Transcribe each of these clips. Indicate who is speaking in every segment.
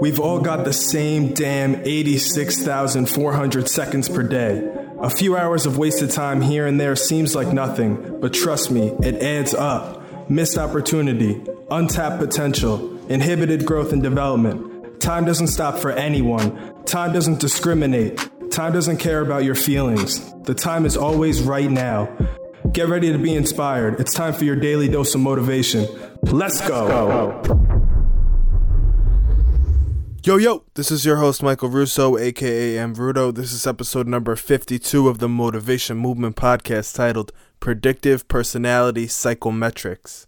Speaker 1: We've all got the same damn 86,400 seconds per day. A few hours of wasted time here and there seems like nothing, but trust me, it adds up. Missed opportunity, untapped potential, inhibited growth and development. Time doesn't stop for anyone. Time doesn't discriminate. Time doesn't care about your feelings. The time is always right now. Get ready to be inspired. It's time for your daily dose of motivation. Let's go.
Speaker 2: Yo, yo, this is your host, Michael Russo, aka M. Rudo. This is episode number 52 of the Motivation Movement podcast titled Predictive Personality Psychometrics.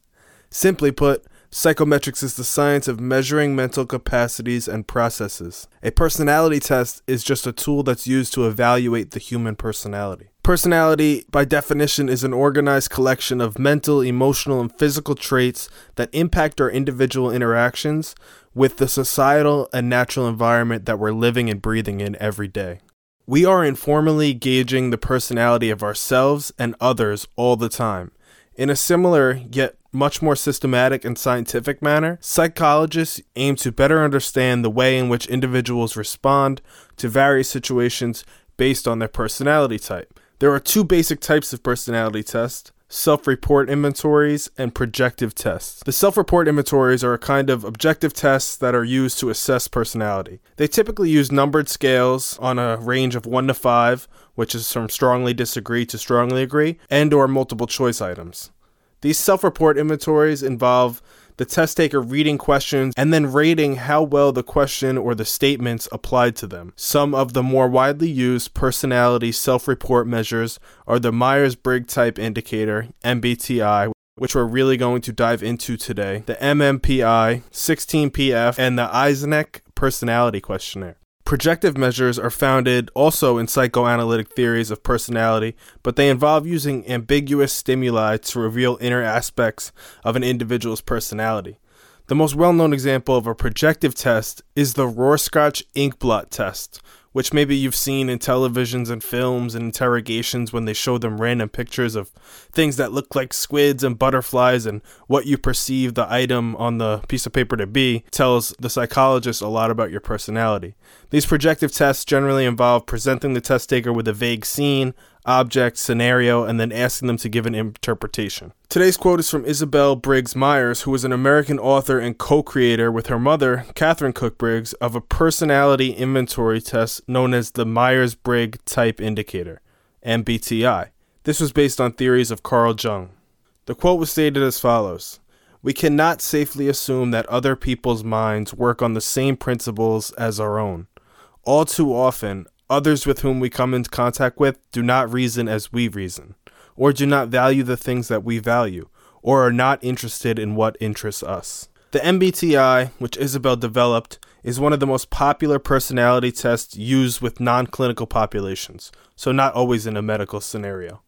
Speaker 2: Simply put, psychometrics is the science of measuring mental capacities and processes. A personality test is just a tool that's used to evaluate the human personality. Personality, by definition, is an organized collection of mental, emotional, and physical traits that impact our individual interactions with the societal and natural environment that we're living and breathing in every day. We are informally gauging the personality of ourselves and others all the time. In a similar, yet much more systematic and scientific manner, psychologists aim to better understand the way in which individuals respond to various situations based on their personality type. There are two basic types of personality tests self report inventories and projective tests. The self report inventories are a kind of objective tests that are used to assess personality. They typically use numbered scales on a range of 1 to 5, which is from strongly disagree to strongly agree, and or multiple choice items. These self report inventories involve the test taker reading questions and then rating how well the question or the statements applied to them. Some of the more widely used personality self report measures are the Myers Briggs Type Indicator, MBTI, which we're really going to dive into today, the MMPI, 16PF, and the Eysenck Personality Questionnaire. Projective measures are founded also in psychoanalytic theories of personality, but they involve using ambiguous stimuli to reveal inner aspects of an individual's personality. The most well known example of a projective test is the Rorschach inkblot test, which maybe you've seen in televisions and films and interrogations when they show them random pictures of things that look like squids and butterflies and what you perceive the item on the piece of paper to be tells the psychologist a lot about your personality. These projective tests generally involve presenting the test taker with a vague scene, object, scenario, and then asking them to give an interpretation. Today's quote is from Isabel Briggs Myers, who was an American author and co creator with her mother, Katharine Cook Briggs, of a personality inventory test known as the Myers Briggs Type Indicator, MBTI. This was based on theories of Carl Jung. The quote was stated as follows We cannot safely assume that other people's minds work on the same principles as our own. All too often, Others with whom we come into contact with do not reason as we reason, or do not value the things that we value, or are not interested in what interests us. The MBTI, which Isabel developed, is one of the most popular personality tests used with non clinical populations, so not always in a medical scenario.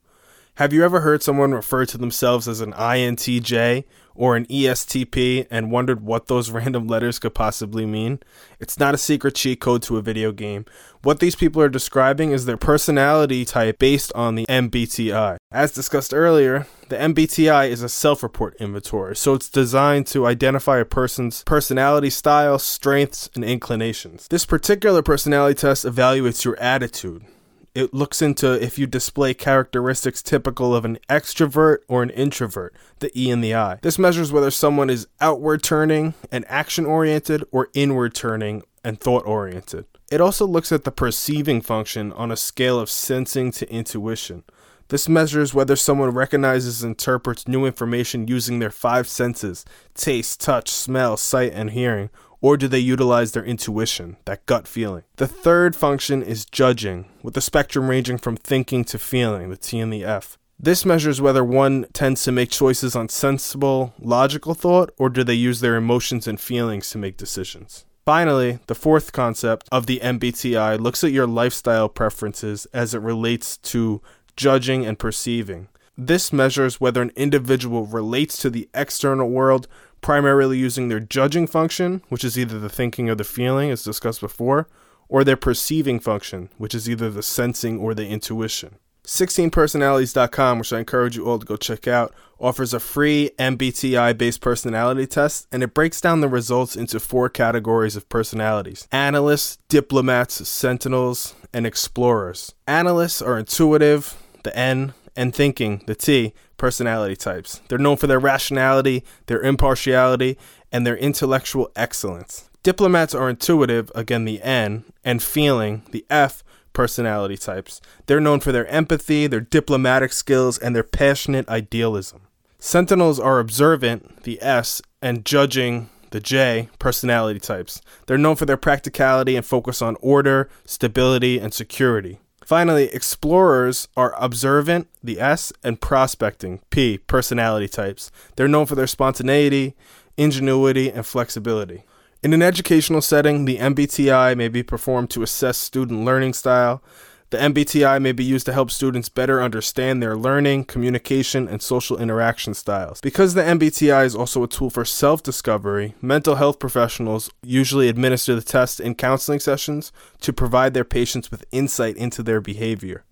Speaker 2: Have you ever heard someone refer to themselves as an INTJ or an ESTP and wondered what those random letters could possibly mean? It's not a secret cheat code to a video game. What these people are describing is their personality type based on the MBTI. As discussed earlier, the MBTI is a self report inventory, so it's designed to identify a person's personality style, strengths, and inclinations. This particular personality test evaluates your attitude it looks into if you display characteristics typical of an extrovert or an introvert, the E and the I. This measures whether someone is outward turning and action oriented or inward turning and thought oriented. It also looks at the perceiving function on a scale of sensing to intuition. This measures whether someone recognizes and interprets new information using their five senses taste, touch, smell, sight, and hearing, or do they utilize their intuition, that gut feeling? The third function is judging, with the spectrum ranging from thinking to feeling, the T and the F. This measures whether one tends to make choices on sensible, logical thought, or do they use their emotions and feelings to make decisions. Finally, the fourth concept of the MBTI looks at your lifestyle preferences as it relates to judging and perceiving. This measures whether an individual relates to the external world primarily using their judging function, which is either the thinking or the feeling, as discussed before, or their perceiving function, which is either the sensing or the intuition. 16personalities.com, which I encourage you all to go check out, offers a free MBTI based personality test and it breaks down the results into four categories of personalities analysts, diplomats, sentinels, and explorers. Analysts are intuitive, the N, and thinking, the T, personality types. They're known for their rationality, their impartiality, and their intellectual excellence. Diplomats are intuitive, again, the N, and feeling, the F, personality types. They're known for their empathy, their diplomatic skills, and their passionate idealism. Sentinels are observant, the S, and judging, the J, personality types. They're known for their practicality and focus on order, stability, and security. Finally, explorers are observant, the S, and prospecting, P, personality types. They're known for their spontaneity, ingenuity, and flexibility. In an educational setting, the MBTI may be performed to assess student learning style. The MBTI may be used to help students better understand their learning, communication, and social interaction styles. Because the MBTI is also a tool for self discovery, mental health professionals usually administer the test in counseling sessions to provide their patients with insight into their behavior.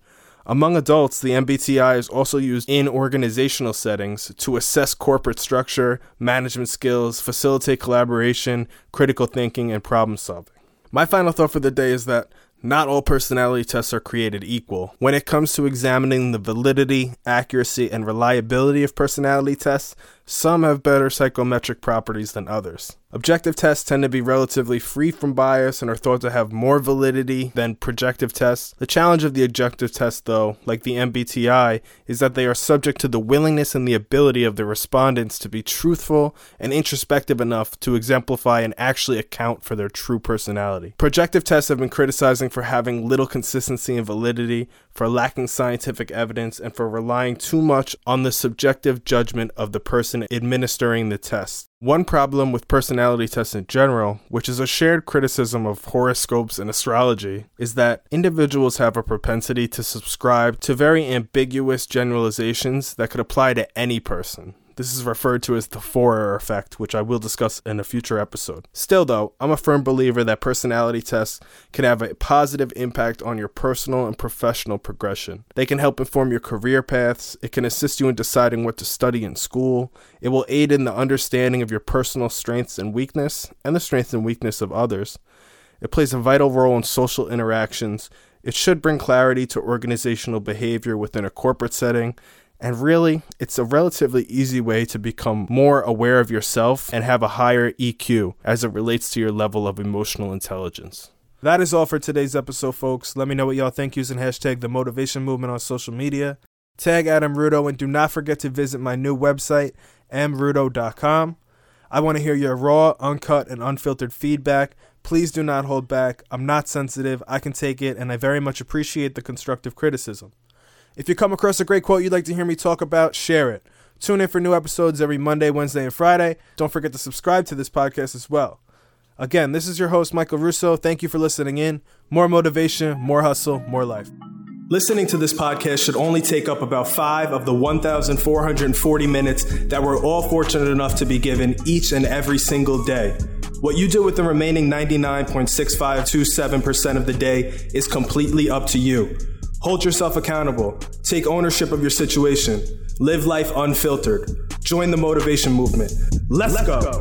Speaker 2: Among adults, the MBTI is also used in organizational settings to assess corporate structure, management skills, facilitate collaboration, critical thinking, and problem solving. My final thought for the day is that not all personality tests are created equal. When it comes to examining the validity, accuracy, and reliability of personality tests, some have better psychometric properties than others. Objective tests tend to be relatively free from bias and are thought to have more validity than projective tests. The challenge of the objective test, though, like the MBTI, is that they are subject to the willingness and the ability of the respondents to be truthful and introspective enough to exemplify and actually account for their true personality. Projective tests have been criticizing for having little consistency and validity, for lacking scientific evidence, and for relying too much on the subjective judgment of the person administering the test. One problem with personality tests in general, which is a shared criticism of horoscopes and astrology, is that individuals have a propensity to subscribe to very ambiguous generalizations that could apply to any person. This is referred to as the Forer effect, which I will discuss in a future episode. Still, though, I'm a firm believer that personality tests can have a positive impact on your personal and professional progression. They can help inform your career paths, it can assist you in deciding what to study in school, it will aid in the understanding of your personal strengths and weakness, and the strengths and weakness of others. It plays a vital role in social interactions. It should bring clarity to organizational behavior within a corporate setting and really, it's a relatively easy way to become more aware of yourself and have a higher EQ as it relates to your level of emotional intelligence. That is all for today's episode, folks. Let me know what y'all think using hashtag the motivation movement on social media. Tag Adam Rudo and do not forget to visit my new website, mrudo.com. I want to hear your raw, uncut, and unfiltered feedback. Please do not hold back. I'm not sensitive. I can take it, and I very much appreciate the constructive criticism. If you come across a great quote you'd like to hear me talk about, share it. Tune in for new episodes every Monday, Wednesday, and Friday. Don't forget to subscribe to this podcast as well. Again, this is your host, Michael Russo. Thank you for listening in. More motivation, more hustle, more life.
Speaker 1: Listening to this podcast should only take up about five of the 1,440 minutes that we're all fortunate enough to be given each and every single day. What you do with the remaining 99.6527% of the day is completely up to you. Hold yourself accountable. Take ownership of your situation. Live life unfiltered. Join the motivation movement. Let's, Let's go. go.